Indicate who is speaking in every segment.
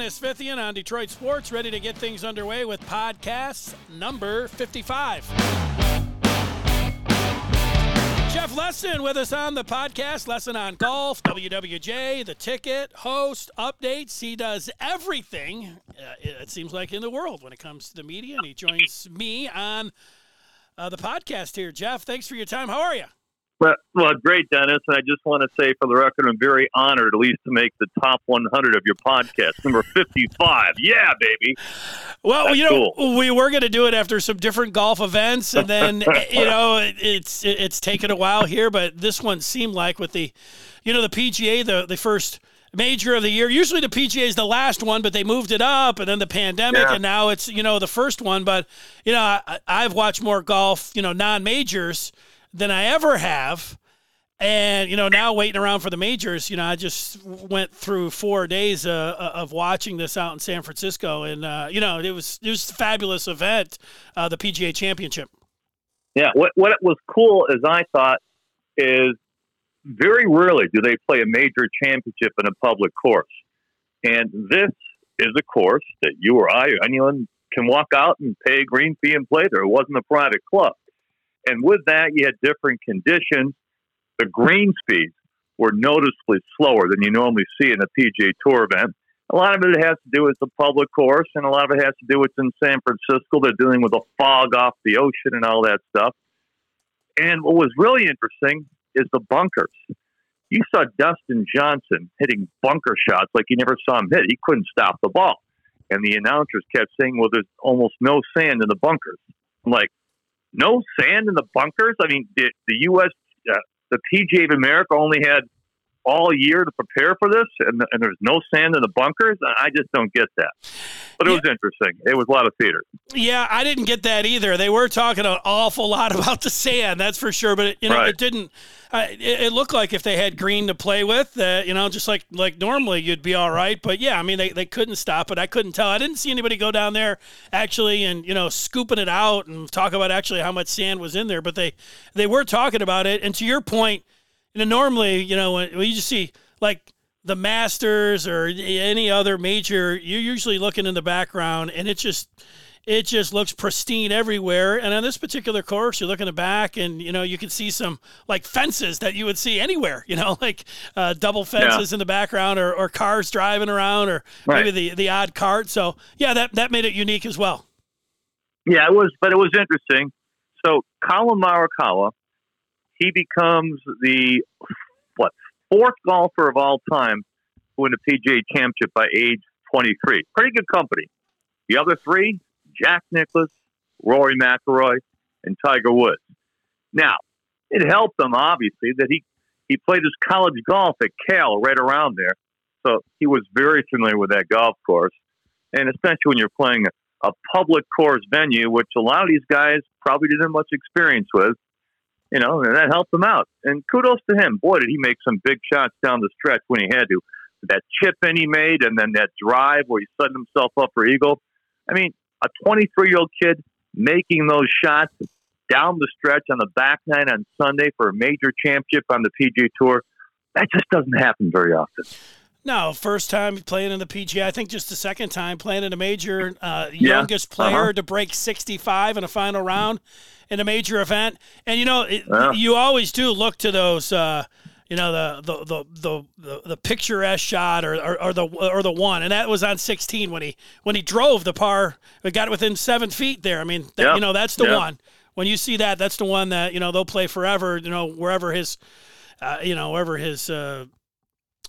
Speaker 1: Dennis Fithian on Detroit Sports, ready to get things underway with podcast number 55. Jeff Lesson with us on the podcast, Lesson on Golf, WWJ, the ticket, host, updates. He does everything, uh, it seems like, in the world when it comes to the media, and he joins me on uh, the podcast here. Jeff, thanks for your time. How are you?
Speaker 2: Well, well, great, Dennis. And I just want to say, for the record, I'm very honored, at least, to make the top 100 of your podcast, number 55. Yeah, baby.
Speaker 1: Well, That's you know, cool. we were going to do it after some different golf events, and then eh, you know, it's it's taken a while here, but this one seemed like with the, you know, the PGA, the the first major of the year. Usually the PGA is the last one, but they moved it up, and then the pandemic, yeah. and now it's you know the first one. But you know, I, I've watched more golf, you know, non majors than I ever have. And you know, now waiting around for the majors, you know, I just went through four days uh, uh, of watching this out in San Francisco, and uh, you know, it was it was a fabulous event, uh, the PGA Championship.
Speaker 2: Yeah, what what was cool as I thought is very rarely do they play a major championship in a public course, and this is a course that you or I or anyone can walk out and pay a green fee and play there. It wasn't a private club. And with that, you had different conditions. The green speeds were noticeably slower than you normally see in a PGA Tour event. A lot of it has to do with the public course, and a lot of it has to do with in San Francisco. They're dealing with a fog off the ocean and all that stuff. And what was really interesting is the bunkers. You saw Dustin Johnson hitting bunker shots like you never saw him hit. He couldn't stop the ball. And the announcers kept saying, well, there's almost no sand in the bunkers. I'm like, no sand in the bunkers. I mean, the, the U.S. Uh, the PGA of America only had all year to prepare for this, and, and there's no sand in the bunkers. I just don't get that. But it yeah. was interesting. It was a lot of theater.
Speaker 1: Yeah, I didn't get that either. They were talking an awful lot about the sand, that's for sure. But it, you know, right. it didn't. Uh, it, it, looked like if they had green to play with, uh, you know, just like like normally, you'd be all right. But yeah, I mean, they, they couldn't stop it. I couldn't tell. I didn't see anybody go down there actually and you know scooping it out and talk about actually how much sand was in there. But they they were talking about it. And to your point, you know, normally, you know, when, when you just see like the Masters or any other major, you're usually looking in the background, and it just it just looks pristine everywhere. And on this particular course, you look in the back, and you know you can see some like fences that you would see anywhere. You know, like uh, double fences yeah. in the background, or, or cars driving around, or right. maybe the the odd cart. So yeah, that that made it unique as well.
Speaker 2: Yeah, it was, but it was interesting. So Collin Morikawa, he becomes the what fourth golfer of all time to win the PGA Championship by age 23. Pretty good company. The other three, Jack Nicklaus, Rory McIlroy, and Tiger Woods. Now, it helped him obviously that he he played his college golf at Cal right around there, so he was very familiar with that golf course. And especially when you're playing a public course venue, which a lot of these guys probably didn't have much experience with, you know, and that helped him out. And kudos to him. Boy, did he make some big shots down the stretch when he had to. That chip in he made, and then that drive where he set himself up for eagle. I mean, a 23 year old kid making those shots down the stretch on the back nine on Sunday for a major championship on the PGA Tour. That just doesn't happen very often.
Speaker 1: No, first time playing in the PGA. I think just the second time playing in a major. Uh. Youngest player uh-huh. to break 65 in a final round in a major event. And you know, it, yeah. you always do look to those. Uh, you know the the the the, the, the picturesque shot or, or, or, the or the one, and that was on 16 when he when he drove the par, it got it within seven feet there. I mean, that, yep. you know that's the yep. one. When you see that, that's the one that you know they'll play forever. You know wherever his, uh, you know wherever his. Uh,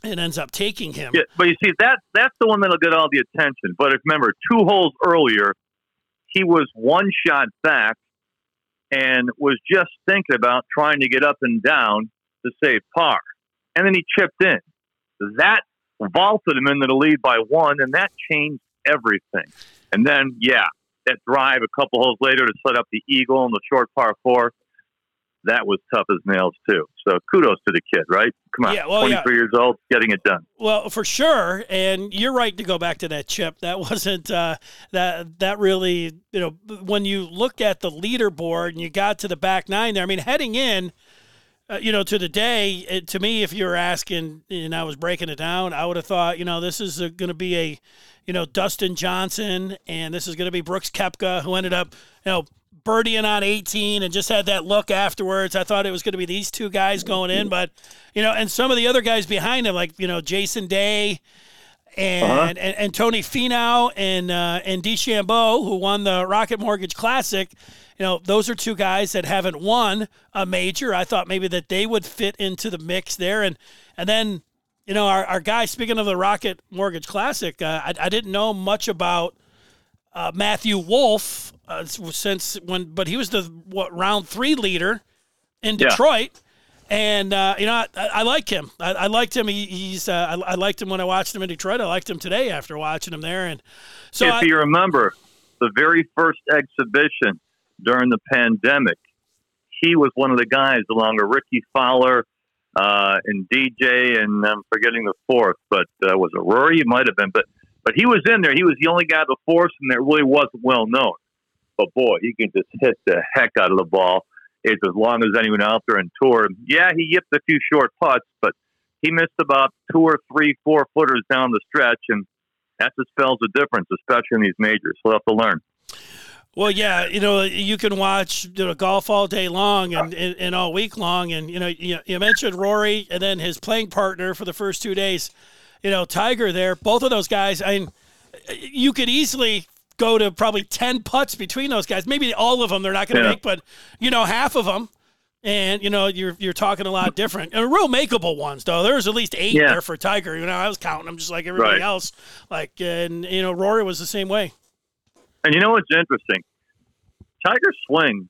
Speaker 1: it ends up taking him.
Speaker 2: Yeah, but you see that that's the one that'll get all the attention. But if remember, two holes earlier, he was one shot back and was just thinking about trying to get up and down to save par. And then he chipped in. That vaulted him into the lead by one, and that changed everything. And then, yeah, that drive a couple holes later to set up the eagle on the short par four that was tough as nails too. So kudos to the kid, right? Come on, yeah, well, 23 yeah. years old, getting it done.
Speaker 1: Well, for sure, and you're right to go back to that chip. That wasn't uh, that that really, you know, when you look at the leaderboard and you got to the back nine there. I mean, heading in. uh, you know, to the day, it, to me, if you were asking and I was breaking it down, I would have thought, you know, this is going to be a, you know, Dustin Johnson and this is going to be Brooks Koepka, who ended up, you know, birdieing on 18 and just had that look afterwards. I thought it was going to be these two guys going in, but, you know, and some of the other guys behind him, like, you know, Jason Day and, uh-huh. and, and, Tony Finau and, uh, and DeChambeau, who won the Rocket Mortgage Classic you know, those are two guys that haven't won a major. I thought maybe that they would fit into the mix there. And and then, you know, our, our guy, speaking of the Rocket Mortgage Classic, uh, I, I didn't know much about uh, Matthew Wolff uh, since when, but he was the what round three leader in Detroit. Yeah. And uh, you know, I, I like him. I, I, liked him. He, he's. Uh, I, I, liked him when I watched him in Detroit. I liked him today after watching him there. And so,
Speaker 2: if you remember, the very first exhibition during the pandemic, he was one of the guys along with Rickie Fowler uh, and DJ, and I'm forgetting the fourth, but uh, was it Rory? It might have been, but but he was in there. He was the only guy before us, and that really wasn't well known. But boy, he can just hit the heck out of the ball. It's as long as anyone out there in tour. Yeah, he yipped a few short putts, but he missed about two or three, four footers down the stretch, and that just spells the difference, especially in these majors. So we'll have to learn.
Speaker 1: Well, yeah, you know, you can watch you know, golf all day long and, and, and, all week long. And, you know, you, you mentioned Rory and then his playing partner for the first two days, you know, Tiger there. Both of those guys, I mean, you could easily go to probably 10 putts between those guys. Maybe all of them they're not going to yeah. make, but, you know, half of them. And, you know, you're, you're talking a lot different. And real makeable ones, though. There's at least eight yeah. there for Tiger. You know, I was counting them just like everybody right. else. Like, and, you know, Rory was the same way.
Speaker 2: And you know what's interesting? Tiger's swing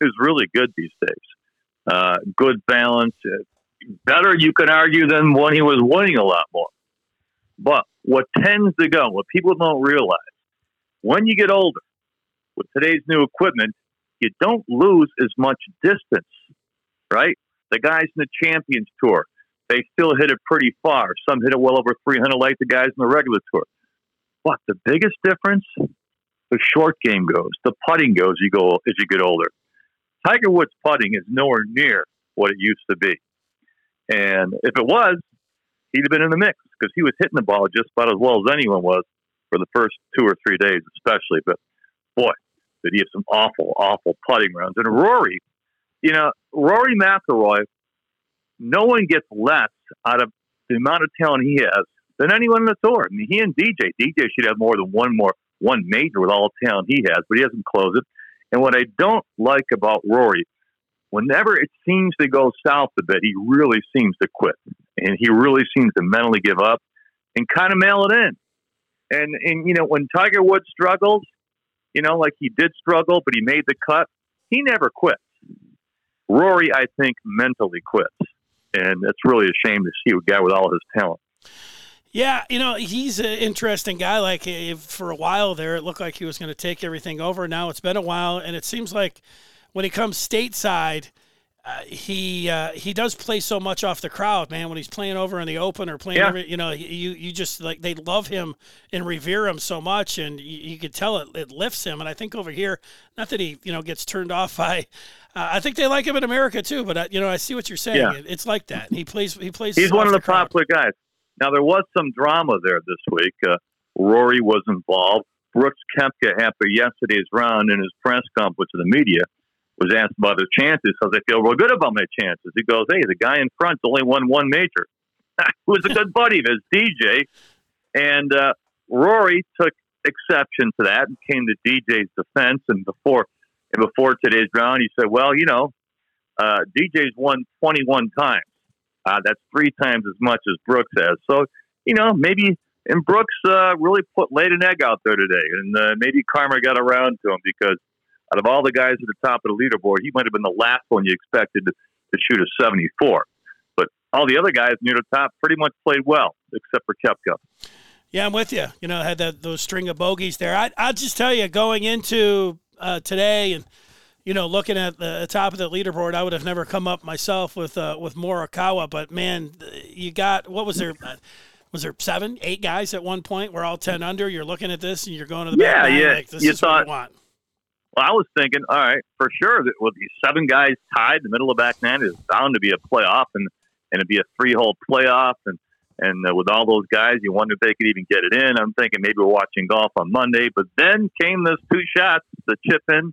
Speaker 2: is really good these days. Uh, good balance, uh, better you could argue than when he was winning a lot more. But what tends to go, what people don't realize, when you get older, with today's new equipment, you don't lose as much distance, right? The guys in the Champions Tour, they still hit it pretty far. Some hit it well over 300 like the guys in the regular tour. But the biggest difference the short game goes, the putting goes. You go as you get older. Tiger Woods putting is nowhere near what it used to be, and if it was, he'd have been in the mix because he was hitting the ball just about as well as anyone was for the first two or three days, especially. But boy, did he have some awful, awful putting rounds. And Rory, you know, Rory McIlroy, no one gets less out of the amount of talent he has than anyone in the tour. I mean, he and DJ, DJ should have more than one more one major with all the talent he has, but he hasn't closed it. And what I don't like about Rory, whenever it seems to go south a bit, he really seems to quit. And he really seems to mentally give up and kind of mail it in. And, and you know, when Tiger Woods struggles, you know, like he did struggle, but he made the cut, he never quits. Rory, I think, mentally quits. And it's really a shame to see a guy with all his talent.
Speaker 1: Yeah, you know, he's an interesting guy. Like eh, for a while there, it looked like he was going to take everything over. Now it's been a while, and it seems like when he comes stateside, uh, he uh, he does play so much off the crowd, man. When he's playing over in the open or playing, yeah. every, you know, you you just like they love him and revere him so much, and you, you could tell it, it lifts him. And I think over here, not that he you know gets turned off by. Uh, I think they like him in America too, but I, you know I see what you're saying. Yeah. It, it's like that. He plays. He plays.
Speaker 2: He's one of the, the popular guys. Now, there was some drama there this week. Uh, Rory was involved. Brooks Koepka, after yesterday's round in his press conference to the media, was asked about his chances because I feel real good about my chances. He goes, "Hey, the guy in front's only won one major. Who was a good buddy of his, DJ." And uh, Rory took exception to that and came to DJ's defense. And before and before today's round, he said, "Well, you know, uh, DJ's won 21 times. Uh, that's three times as much as Brooks has. So, you know, maybe and Brooks uh, really put laid an egg out there today, and uh, maybe karma got around to him because out of all the guys at the top of the leaderboard, he might have been the last one you expected to, to shoot a 74. But all the other guys near the top pretty much played well, except for Koepka.
Speaker 1: Yeah, I'm with you. You know, had that those string of bogeys there. I I'll just tell you, going into uh, today and you know, looking at the top of the leaderboard, I would have never come up myself with uh, with Morikawa. But man, you got what was there? Was there seven, eight guys at one point? We're all ten under. You're looking at this and you're going to the
Speaker 2: yeah, yeah.
Speaker 1: Like, this you is thought, what want.
Speaker 2: Well, I was thinking, all right, for sure, that with these seven guys tied, in the middle of back nine is bound to be a playoff, and and it'd be a three hole playoff, and and uh, with all those guys, you wonder if they could even get it in. I'm thinking maybe we're watching golf on Monday, but then came those two shots, the chip in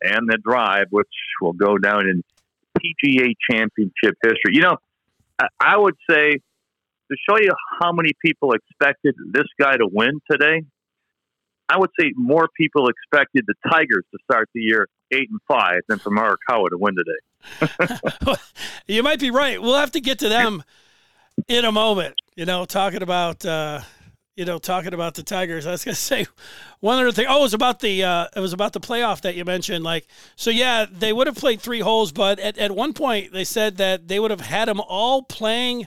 Speaker 2: and the drive, which will go down in PGA Championship history. You know, I, I would say to show you how many people expected this guy to win today, I would say more people expected the Tigers to start the year eight and five than for Morikawa to win today.
Speaker 1: you might be right. We'll have to get to them in a moment. You know, talking about uh, you know talking about the Tigers. I was going to say one other thing. Oh, it was about the uh, it was about the playoff that you mentioned. Like, so yeah, they would have played three holes, but at, at one point they said that they would have had them all playing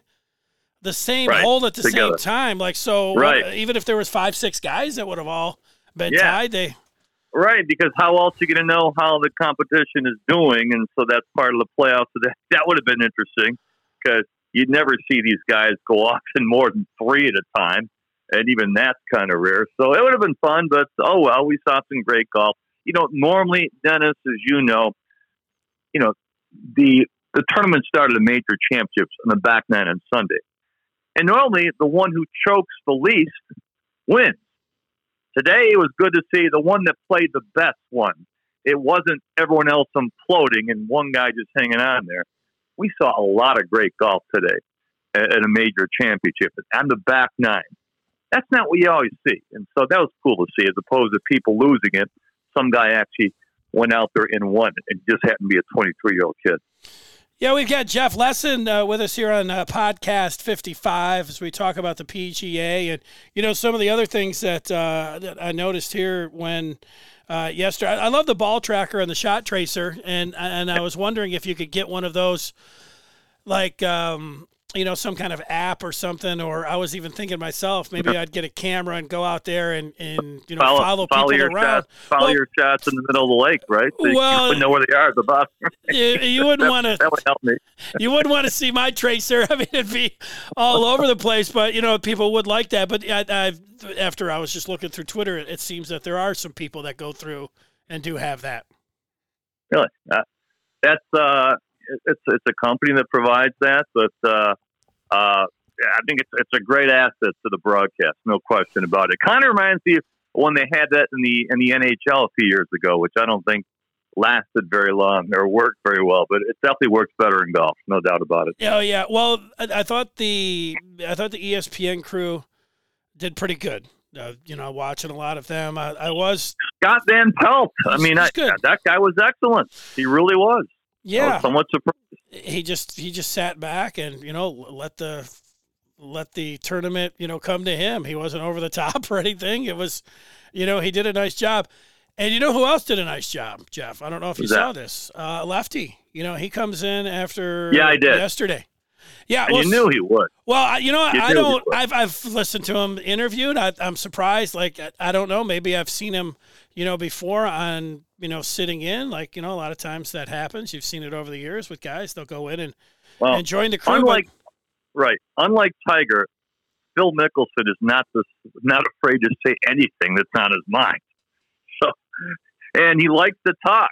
Speaker 1: the same right. hole at the Together. same time. Like, so right. uh, even if there was five, six guys that would have all been yeah. tied, they.
Speaker 2: Right, because how else are you going to know how the competition is doing? And so that's part of the playoffs. So that, that would have been interesting because you'd never see these guys go off in more than three at a time. And even that's kind of rare. So it would have been fun, but oh well, we saw some great golf. You know, normally, Dennis, as you know, you know, the the tournament started the major championships on the back nine on Sunday. And normally the one who chokes the least wins. Today it was good to see the one that played the best one. It wasn't everyone else imploding and one guy just hanging on there we saw a lot of great golf today at, a major championship and the back nine. That's not what you always see. And so that was cool to see as opposed to people losing it. Some guy actually went out there and won and just happened to be a 23 year old kid.
Speaker 1: Yeah, we've got Jeff Lesson uh, with us here on uh, podcast 55 as we talk about the PGA and, you know, some of the other things that, uh, that I noticed here when uh, yesterday. I, I love the ball tracker and the shot tracer, and and I was wondering if you could get one of those, like um, you know, some kind of app or something. Or I was even thinking myself, maybe I'd get a camera and go out there and, and you know follow, follow,
Speaker 2: follow
Speaker 1: people around.
Speaker 2: Shots, follow well, your shots in the middle of the lake, right? So well, you know where they are at the bottom.
Speaker 1: you, you wouldn't want to.
Speaker 2: That would help me.
Speaker 1: you wouldn't want to see my tracer. I mean, it'd be all over the place. But you know, people would like that. But I, I've after I was just looking through Twitter, it, it seems that there are some people that go through and do have that.
Speaker 2: Really, uh, that's uh, it's it's a company that provides that, but uh, uh, I think it's it's a great asset to the broadcast, no question about it. Kind of reminds me of when they had that in the in the NHL a few years ago, which I don't think lasted very long or worked very well, but it definitely works better in golf, no doubt about it.
Speaker 1: Oh yeah, well, I, I thought the I thought the ESPN crew did pretty good. Uh, you know, watching a lot of them. I, I was
Speaker 2: Scott Van Pelt. I mean, I, that guy was excellent. He really was.
Speaker 1: Yeah,
Speaker 2: somewhat surprised.
Speaker 1: He just he just sat back and you know let the let the tournament you know come to him. He wasn't over the top or anything. It was, you know, he did a nice job. And you know who else did a nice job, Jeff? I don't know if you saw this. Uh, Lefty. You know, he comes in after
Speaker 2: yeah, I did
Speaker 1: yesterday. Yeah,
Speaker 2: well, you knew he would.
Speaker 1: Well, you know, you I don't. I've I've listened to him interviewed. I, am surprised. Like I don't know. Maybe I've seen him, you know, before on you know sitting in. Like you know, a lot of times that happens. You've seen it over the years with guys. They'll go in and well, and join the crew.
Speaker 2: Unlike but, right, unlike Tiger, Phil Mickelson is not this not afraid to say anything that's on his mind. So, and he likes to talk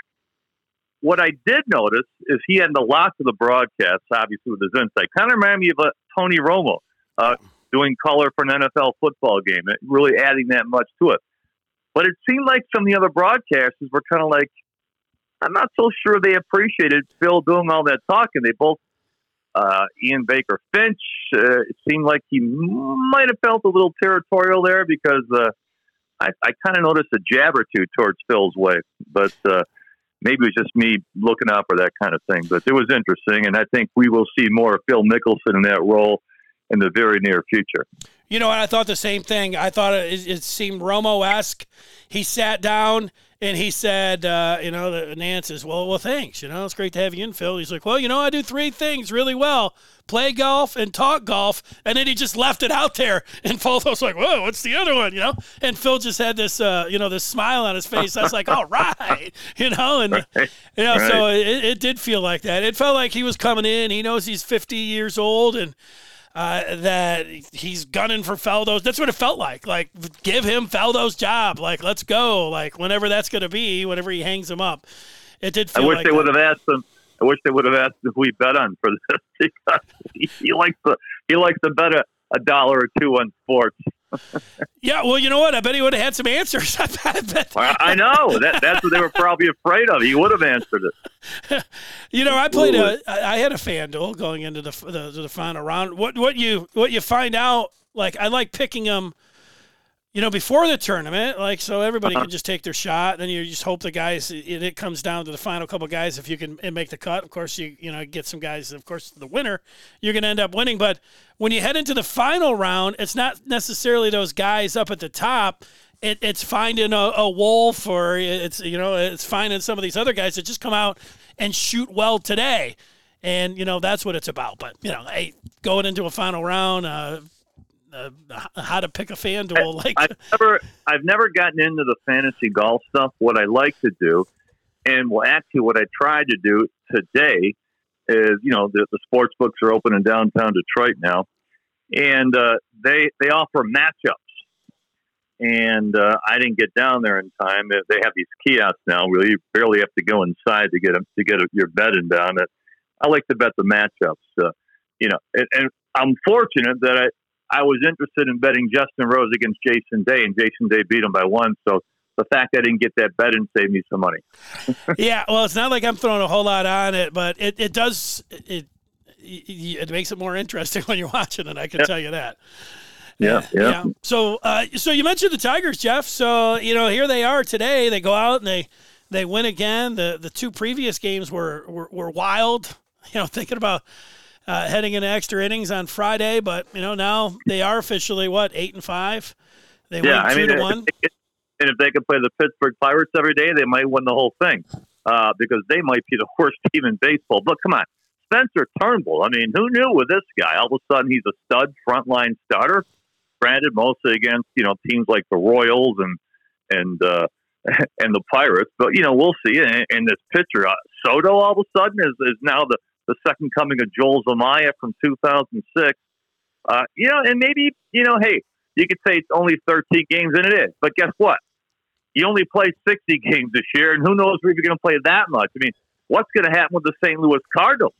Speaker 2: what I did notice is he had a lot of the broadcasts, obviously with his insight. Kind of reminded me of uh, Tony Romo uh, doing color for an NFL football game, really adding that much to it. But it seemed like some of the other broadcasters were kind of like, I'm not so sure they appreciated Phil doing all that talking. They both, uh, Ian Baker Finch, uh, it seemed like he might have felt a little territorial there because uh, I, I kind of noticed a jab or two towards Phil's way. But uh, maybe it was just me looking out for that kind of thing. But it was interesting, and I think we will see more of Phil Mickelson in that role in the very near future.
Speaker 1: You know, I thought the same thing. I thought it, it seemed Romo esque. He sat down and he said, uh, you know, the Nantz says, well, well, thanks. You know, it's great to have you in, Phil. He's like, well, you know, I do three things really well play golf and talk golf. And then he just left it out there. And Faldo's like, whoa, what's the other one? You know? And Phil just had this, uh, you know, this smile on his face. I was like, all right. You know, and, right. you know, right. so it, it did feel like that. It felt like he was coming in. He knows he's 50 years old and, uh, that he's gunning for Faldo's. That's what it felt like. Like, give him Faldo's job. Like, let's go. Like, whenever that's going to be, whenever he hangs him up. It did. I
Speaker 2: wish
Speaker 1: like
Speaker 2: they
Speaker 1: that.
Speaker 2: would have asked him. I wish they would have asked if we bet on for this because he, he likes to he likes to bet a, a dollar or two on sports.
Speaker 1: Yeah, well, you know what? I bet he would have had some answers. I, bet.
Speaker 2: Well, I know that that's what they were probably afraid of. He would have answered
Speaker 1: it. you know, I played a. I had a FanDuel going into the, the the final round. What what you what you find out? Like I like picking them you know, before the tournament, like so everybody uh-huh. can just take their shot. Then you just hope the guys. It, it comes down to the final couple guys. If you can make the cut, of course you you know get some guys. Of course, the winner, you're going to end up winning. But when you head into the final round, it's not necessarily those guys up at the top. It, it's finding a, a Wolff, or it's you know it's finding some of these other guys that just come out and shoot well today and you know that's what it's about. But you know, hey, going into a final round, uh, uh, how to pick a FanDuel. Like
Speaker 2: I've never, I've never gotten into the fantasy golf stuff. What I like to do, and well, actually, what I tried to do today is, you know, the, the sports books are open in downtown Detroit now, and uh, they they offer matchups. And uh, I didn't get down there in time. They have these kiosks now where you barely have to go inside to get them to get your betting in down. It. I like to bet the matchups. Uh, you know, and, and I'm fortunate that I, I was interested in betting Justin Rose against Jason Day, and Jason Day beat him by one. So the fact I didn't get that bet and saved me some money.
Speaker 1: yeah, well, it's not like I'm throwing a whole lot on it, but it, it does it, it, it makes it more interesting when you're watching it. I can yeah. tell you that.
Speaker 2: Yeah, yeah. yeah.
Speaker 1: So, uh, so you mentioned the Tigers, Jeff. So you know, here they are today. They go out and they they win again. The the two previous games were were, were wild. You know, thinking about uh, heading into extra innings on Friday. But you know now they are officially what eight and five. They yeah, win two I mean, to one.
Speaker 2: and if they could play the Pittsburgh Pirates every day, they might win the whole thing uh, because they might be the worst team in baseball. But come on, Spencer Turnbull. I mean, who knew with this guy? All of a sudden, he's a stud frontline starter. Granted, mostly against you know teams like the Royals and and uh, and the Pirates, but you know we'll see. And, and this pitcher, uh, Soto, all of a sudden is is now the the second coming of Joel Zumaya from 2006. Uh, you know, and maybe, you know, hey, you could say it's only 13 games, and it is. But guess what? You only play 60 games this year, and who knows if you're going to play that much. I mean, what's going to happen with the St. Louis Cardinals?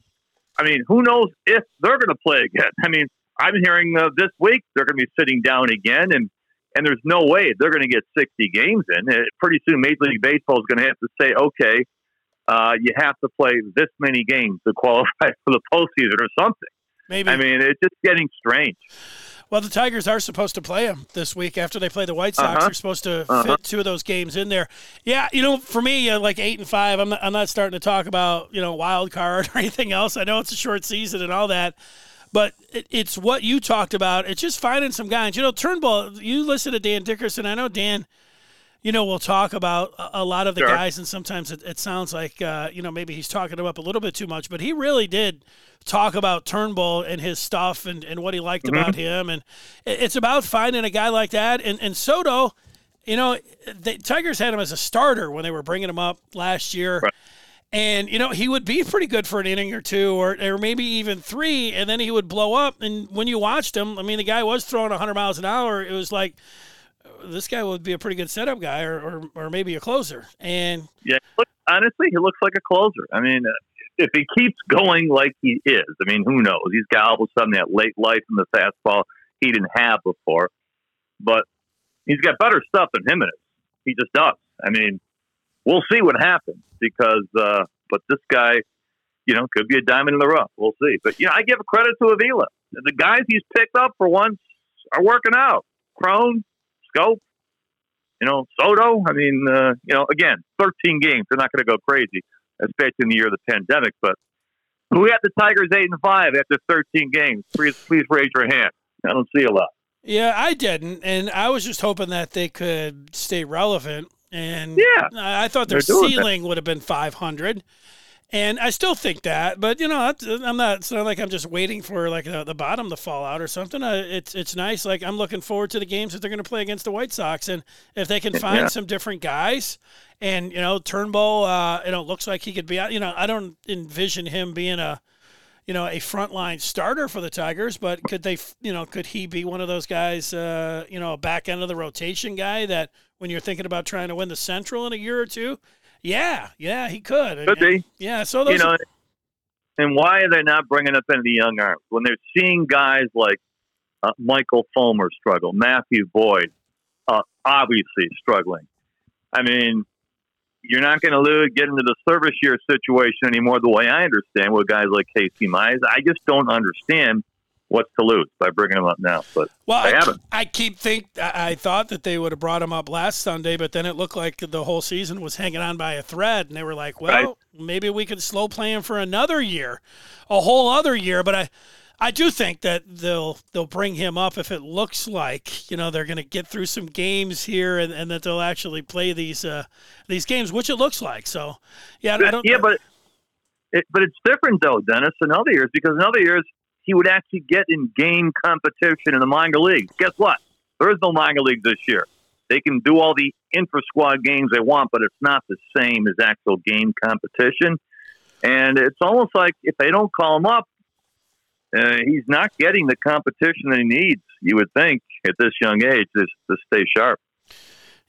Speaker 2: I mean, who knows if they're going to play again? I mean, I'm hearing uh, this week they're going to be sitting down again, and and there's no way they're going to get 60 games in. Uh, pretty soon, Major League Baseball is going to have to say, okay, uh, you have to play this many games to qualify for the postseason or something.
Speaker 1: Maybe.
Speaker 2: I mean, it's just getting strange.
Speaker 1: Well, the Tigers are supposed to play them this week after they play the White Sox. Uh-huh. They're supposed to uh-huh. fit two of those games in there. Yeah, you know, for me, uh, like eight and five, I'm not, I'm not starting to talk about you know wild card or anything else. I know it's a short season and all that, but it, it's what you talked about. It's just finding some guys. You know, Turnbull. You listen to Dan Dickerson. I know Dan you know, we'll talk about a lot of the sure. guys, and sometimes it, it sounds like, uh, you know, maybe he's talking them up a little bit too much, but he really did talk about Turnbull and his stuff and, and what he liked mm-hmm. about him. And it's about finding a guy like that. And, and Soto, you know, the Tigers had him as a starter when they were bringing him up last year. Right. And, you know, he would be pretty good for an inning or two or, or maybe even three, and then he would blow up. And when you watched him, I mean, the guy was throwing 100 miles an hour. It was like – this guy would be a pretty good setup guy, or or, or maybe a closer. And
Speaker 2: yeah, look, honestly, he looks like a closer. I mean, uh, if he keeps going like he is, I mean, who knows? He's got all of a sudden that late life in the fastball he didn't have before, but he's got better stuff than Jimenez. He just does. I mean, we'll see what happens because, uh, but this guy, you know, could be a diamond in the rough. We'll see. But you know, I give credit to Avila. The guys he's picked up for once are working out. Cron, Schoop. You know, Soto. I mean, uh, you know, again, 13 games. They're not going to go crazy, especially in the year of the pandemic. But who had the Tigers eight and five after 13 games? Please, please raise your hand. I don't see a lot.
Speaker 1: Yeah, I didn't, and I was just hoping that they could stay relevant. And
Speaker 2: yeah,
Speaker 1: I thought their ceiling would have been 500. And I still think that, but you know, I'm not. It's not like I'm just waiting for like the, the bottom to fall out or something. Uh, it's it's nice. Like I'm looking forward to the games that they're going to play against the White Sox, and if they can find yeah. some different guys, and you know, Turnbull, uh, you know, looks like he could be. You know, I don't envision him being a, you know, a frontline starter for the Tigers, but could they, you know, could he be one of those guys, uh, you know, a back end of the rotation guy that when you're thinking about trying to win the Central in a year or two, yeah, yeah, he could.
Speaker 2: Could be.
Speaker 1: Yeah, so those.
Speaker 2: You know, and why are they not bringing up any of the young arms when they're seeing guys like uh, Michael Fulmer struggle, Matthew Boyd, uh, obviously struggling. I mean, you're not going to get into the service year situation anymore the way I understand with guys like Casey Mize. I just don't understand what's to lose by bringing him up now. But
Speaker 1: well,
Speaker 2: I, haven't.
Speaker 1: I keep think I thought that they would have brought him up last Sunday, but then it looked like the whole season was hanging on by a thread, and they were like, "Well, right. maybe we could slow play him for another year, a whole other year." But I. I do think that they'll they'll bring him up if it looks like you know they're going to get through some games here and, and that they'll actually play these uh, these games, which it looks like. So, yeah, I don't.
Speaker 2: Yeah, but it, but it's different though, Dennis, in other years because in other years he would actually get in game competition in the minor leagues. Guess what? There is no minor league this year. They can do all the intra squad games they want, but it's not the same as actual game competition. And it's almost like if they don't call him up, uh, he's not getting the competition that he needs. You would think at this young age to, to stay sharp.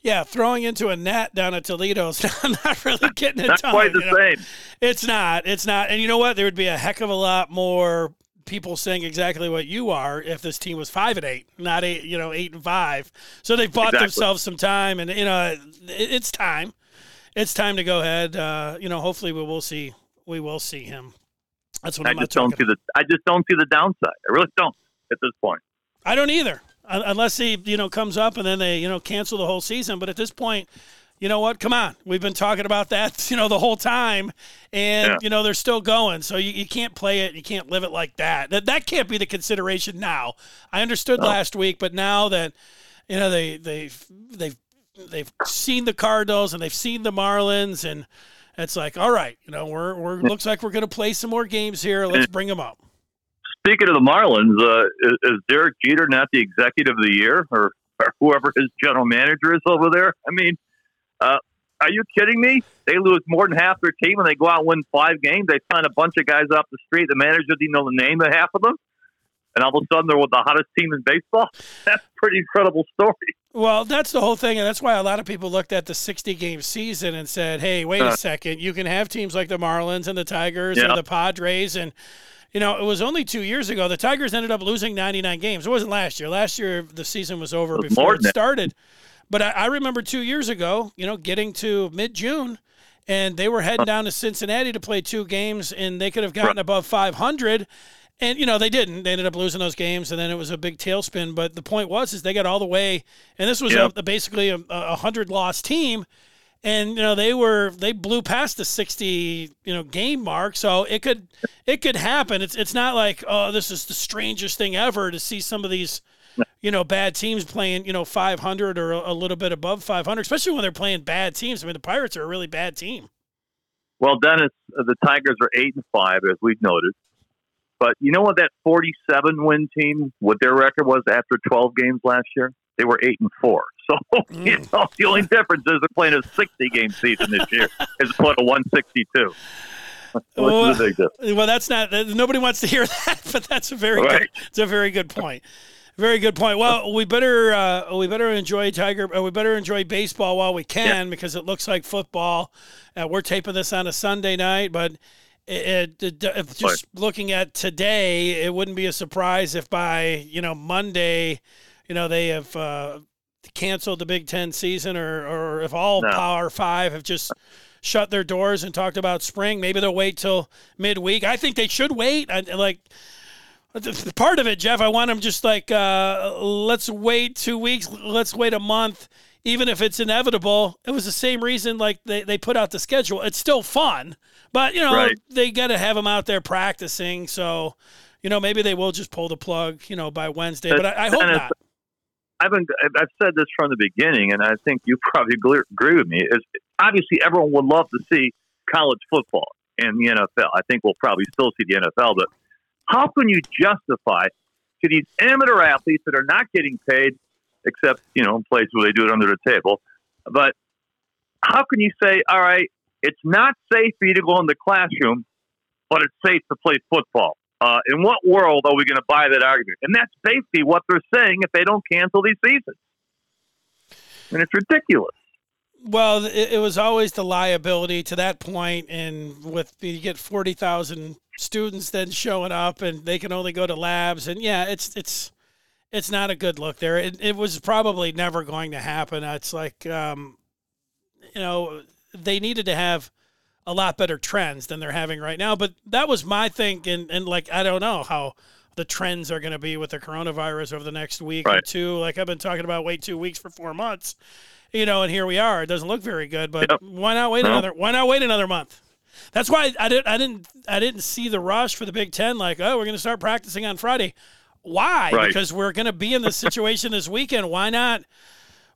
Speaker 1: Yeah, throwing into a net down at Toledo's not really getting it
Speaker 2: not
Speaker 1: done.
Speaker 2: quite the you know? same.
Speaker 1: It's not. It's not. And you know what? There would be a heck of a lot more people saying exactly what you are if this team was five and eight, not eight, you know, eight and five. So they've bought exactly. themselves some time, and you know, it, it's time. It's time to go ahead. Uh, you know, hopefully we will see. We will see him. That's what
Speaker 2: I
Speaker 1: I'm
Speaker 2: just don't see the. I just don't see the downside. I really don't at this point.
Speaker 1: I don't either, unless he you know comes up and then they you know cancel the whole season. But at this point, you know what? Come on. We've been talking about that, you know, the whole time. And, yeah. you know, they're still going. So you, you can't play it. You can't live it like that. That that can't be the consideration now. I understood no. last week, but now that, you know, they, they've, they've, they've seen the Cardinals and they've seen the Marlins and it's like, all right, you know, we're, we're looks like we're going to play some more games here. Let's bring them up.
Speaker 2: Speaking of the Marlins, uh, is, is Derek Jeter not the executive of the year or, or whoever his general manager is over there? I mean, uh, are you kidding me? They lose more than half their team and they go out and win five games. They find a bunch of guys off the street. The manager didn't know the name of half of them. And all of a sudden they're the hottest team in baseball. That's a pretty incredible story.
Speaker 1: Well, that's the whole thing. And that's why a lot of people looked at the 60 game season and said, hey, wait uh, a second. You can have teams like the Marlins and the Tigers yeah. and the Padres. And, you know, it was only two years ago. The Tigers ended up losing 99 games. It wasn't last year. Last year, the season was over was before it started. But I, I remember two years ago, you know, getting to mid June, and they were heading down to Cincinnati to play two games, and they could have gotten above 500. And you know they didn't. They ended up losing those games, and then it was a big tailspin. But the point was, is they got all the way, and this was yep. a, basically a, a hundred loss team, and you know they were they blew past the 60 you know game mark so it could it could happen it's it's not like oh this is the strangest thing ever to see some of these you know, bad teams playing, you know, 500 or a little bit above 500, especially when they're playing bad teams. I mean, the Pirates are a really bad team.
Speaker 2: Well, Dennis, uh, the Tigers are eight and five, as we've noted. But you know what that 47 win team, what their record was after 12 games last year? They were eight and four. So mm. you know, the only difference is they're playing a 60 game season this year as opposed to 162.
Speaker 1: well, well, that's not. Nobody wants to hear that, but that's a very right. good. It's a very good point. Very good point. Well, we better uh, we better enjoy Tiger. Uh, we better enjoy baseball while we can yeah. because it looks like football. Uh, we're taping this on a Sunday night, but it, it, it, just looking at today, it wouldn't be a surprise if by you know Monday, you know they have uh, canceled the Big Ten season, or or if all no. Power Five have just shut their doors and talked about spring. Maybe they'll wait till midweek. I think they should wait. I, like part of it, Jeff, I want them just like uh, let's wait two weeks, let's wait a month, even if it's inevitable. It was the same reason like they, they put out the schedule. It's still fun, but you know right. they got to have them out there practicing. So you know maybe they will just pull the plug, you know, by Wednesday. But I, I hope not.
Speaker 2: I've been I've said this from the beginning, and I think you probably agree with me. Is obviously everyone would love to see college football and the NFL. I think we'll probably still see the NFL, but how can you justify to these amateur athletes that are not getting paid, except you know in places where they do it under the table? But how can you say, all right, it's not safe for you to go in the classroom, but it's safe to play football? Uh, in what world are we going to buy that argument? And that's basically what they're saying if they don't cancel these seasons. And it's ridiculous.
Speaker 1: Well, it, it was always the liability to that point, and with you get forty thousand students then showing up, and they can only go to labs, and yeah, it's it's it's not a good look there. It, it was probably never going to happen. It's like, um, you know, they needed to have a lot better trends than they're having right now. But that was my thing, and, and like I don't know how the trends are going to be with the coronavirus over the next week right. or two. Like I've been talking about, wait two weeks for four months, you know, and here we are. It doesn't look very good, but yep. why not wait no. another? Why not wait another month? That's why I didn't. I didn't. I didn't see the rush for the Big Ten. Like, oh, we're going to start practicing on Friday. Why? Right. Because we're going to be in this situation this weekend. Why not?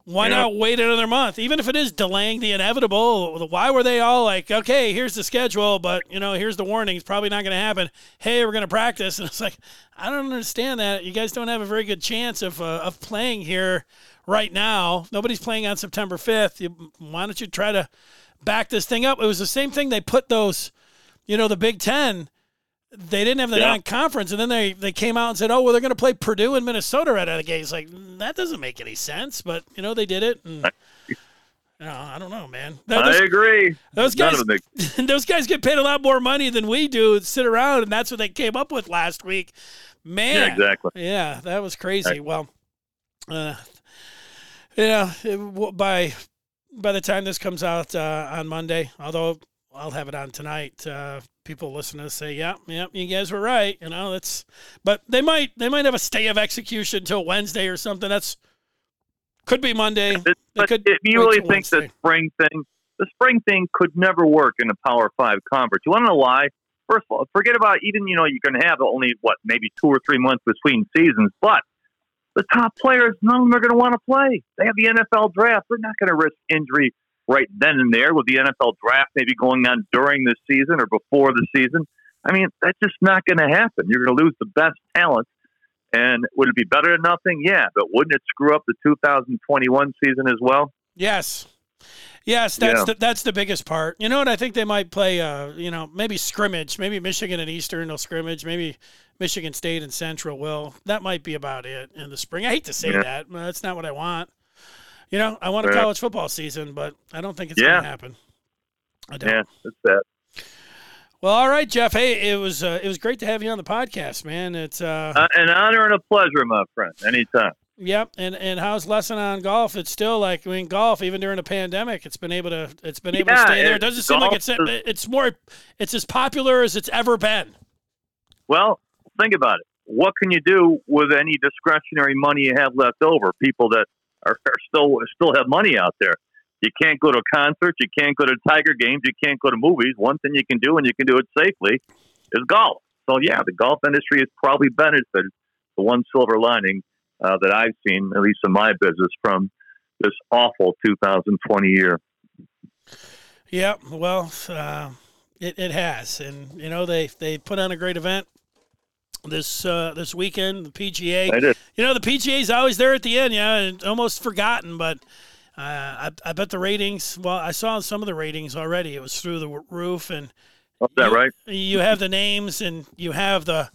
Speaker 1: Why yeah. not wait another month? Even if it is delaying the inevitable, why were they all like, okay, here's the schedule, but you know, here's the warning. It's probably not going to happen. Hey, we're going to practice, and it's like, I don't understand that. You guys don't have a very good chance of uh, of playing here right now. Nobody's playing on September fifth. Why don't you try to back this thing up? It was the same thing. They put those, you know, the Big Ten they didn't have the yeah. non-conference, and then they, they came out and said, "Oh, well, they're going to play Purdue and Minnesota right out of the gate." It's like that doesn't make any sense, but you know they did it. And, you know, I don't know, man.
Speaker 2: Those, I agree.
Speaker 1: Those guys, those guys get paid a lot more money than we do. Sit around, and that's what they came up with last week. Man,
Speaker 2: yeah, exactly.
Speaker 1: Yeah, that was crazy. Right. Well, uh, yeah, it, by by the time this comes out uh, on Monday, although I'll have it on tonight. Uh, people listening to say, "Yeah, yeah, you guys were right." You know, that's. But they might they might have a stay of execution till Wednesday or something. That's could be Monday.
Speaker 2: but could if you really think Wednesday. the spring thing, the spring thing could never work in a Power Five conference. You want to know why? First of all, forget about even you know you can have only what maybe two or three months between seasons, but the top players, none of them are going to want to play. They have the NFL draft. They're not going to risk injury right then and there with the NFL draft maybe going on during the season or before the season. I mean, that's just not going to happen. You're going to lose the best talent. And would it be better than nothing? Yeah, but wouldn't it screw up the 2021 season as well?
Speaker 1: Yes. Yes, that's yeah. the, that's the biggest part. You know what? I think they might play. Uh, you know, maybe scrimmage. Maybe Michigan and Eastern will scrimmage. Maybe Michigan State and Central will. That might be about it in the spring. I hate to say yeah. that, but that's not what I want. You know, I want a college football season, but I don't think it's yeah. going to happen. I don't.
Speaker 2: Yeah, that's that.
Speaker 1: Well, all right, Jeff. Hey, it was uh, it was great to have you on the podcast, man. It's uh,
Speaker 2: uh, an honor and a pleasure, my friend. Anytime.
Speaker 1: Yep, and and how's lesson on golf? It's still like I mean, golf even during the pandemic, it's been able to it's been able yeah, to stay there. It doesn't seem like it's it's more it's as popular as it's ever been.
Speaker 2: Well, think about it. What can you do with any discretionary money you have left over? People that are, are still still have money out there. You can't go to concerts, you can't go to Tiger games, you can't go to movies. One thing you can do, and you can do it safely, is golf. So yeah, the golf industry has probably benefited. The one silver lining uh, that I've seen, at least in my business, from this awful 2020 year.
Speaker 1: Yeah, well, uh, it, it has, and you know they they put on a great event this uh, this weekend. The PGA, you know, the PGA is always there at the end. Yeah, and almost forgotten, but uh, I, I bet the ratings. Well, I saw some of the ratings already. It was through the roof, and
Speaker 2: is that
Speaker 1: you,
Speaker 2: right?
Speaker 1: You have the names, and you have the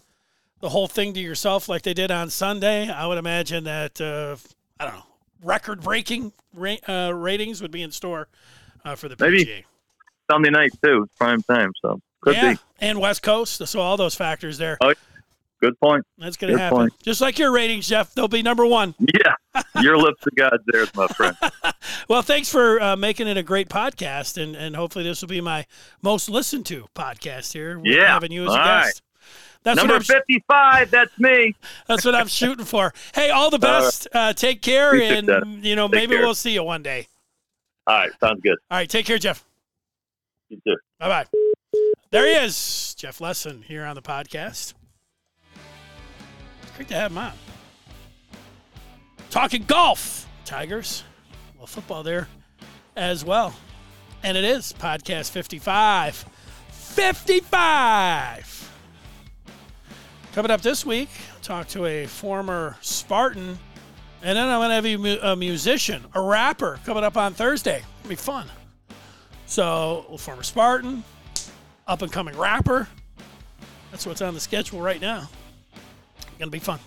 Speaker 1: the whole thing to yourself, like they did on Sunday. I would imagine that uh, I don't know record breaking ra- uh, ratings would be in store uh, for the PGA. Maybe
Speaker 2: Sunday night too, prime time, so could yeah, be.
Speaker 1: and West Coast. So all those factors there.
Speaker 2: Oh, Good point.
Speaker 1: That's going to happen. Point. Just like your ratings, Jeff, they'll be number one.
Speaker 2: Yeah, your lips to God, there's my friend.
Speaker 1: well, thanks for uh, making it a great podcast, and and hopefully this will be my most listened to podcast here.
Speaker 2: Yeah,
Speaker 1: having you as a all guest. Right.
Speaker 2: That's Number 55, that's me.
Speaker 1: That's what I'm shooting for. Hey, all the best. Uh, take care, and, you know, take maybe care. we'll see you one day.
Speaker 2: All right, sounds good.
Speaker 1: All right, take care, Jeff.
Speaker 2: You too.
Speaker 1: Bye-bye. There he is, Jeff Lesson, here on the podcast. It's Great to have him on. Talking golf, Tigers. Well, football there as well. And it is podcast 55. 55! Coming up this week, talk to a former Spartan. And then I'm going to have you a musician, a rapper, coming up on Thursday. It'll be fun. So, a former Spartan, up and coming rapper. That's what's on the schedule right now. Gonna be fun.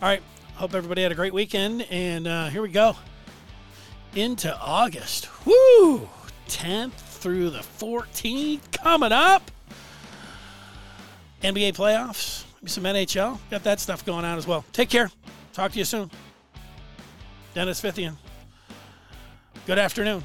Speaker 1: All right. Hope everybody had a great weekend, and uh, here we go into August. Woo! 10th through the 14th coming up. NBA playoffs, some NHL. Got that stuff going on as well. Take care. Talk to you soon. Dennis Fithian. Good afternoon.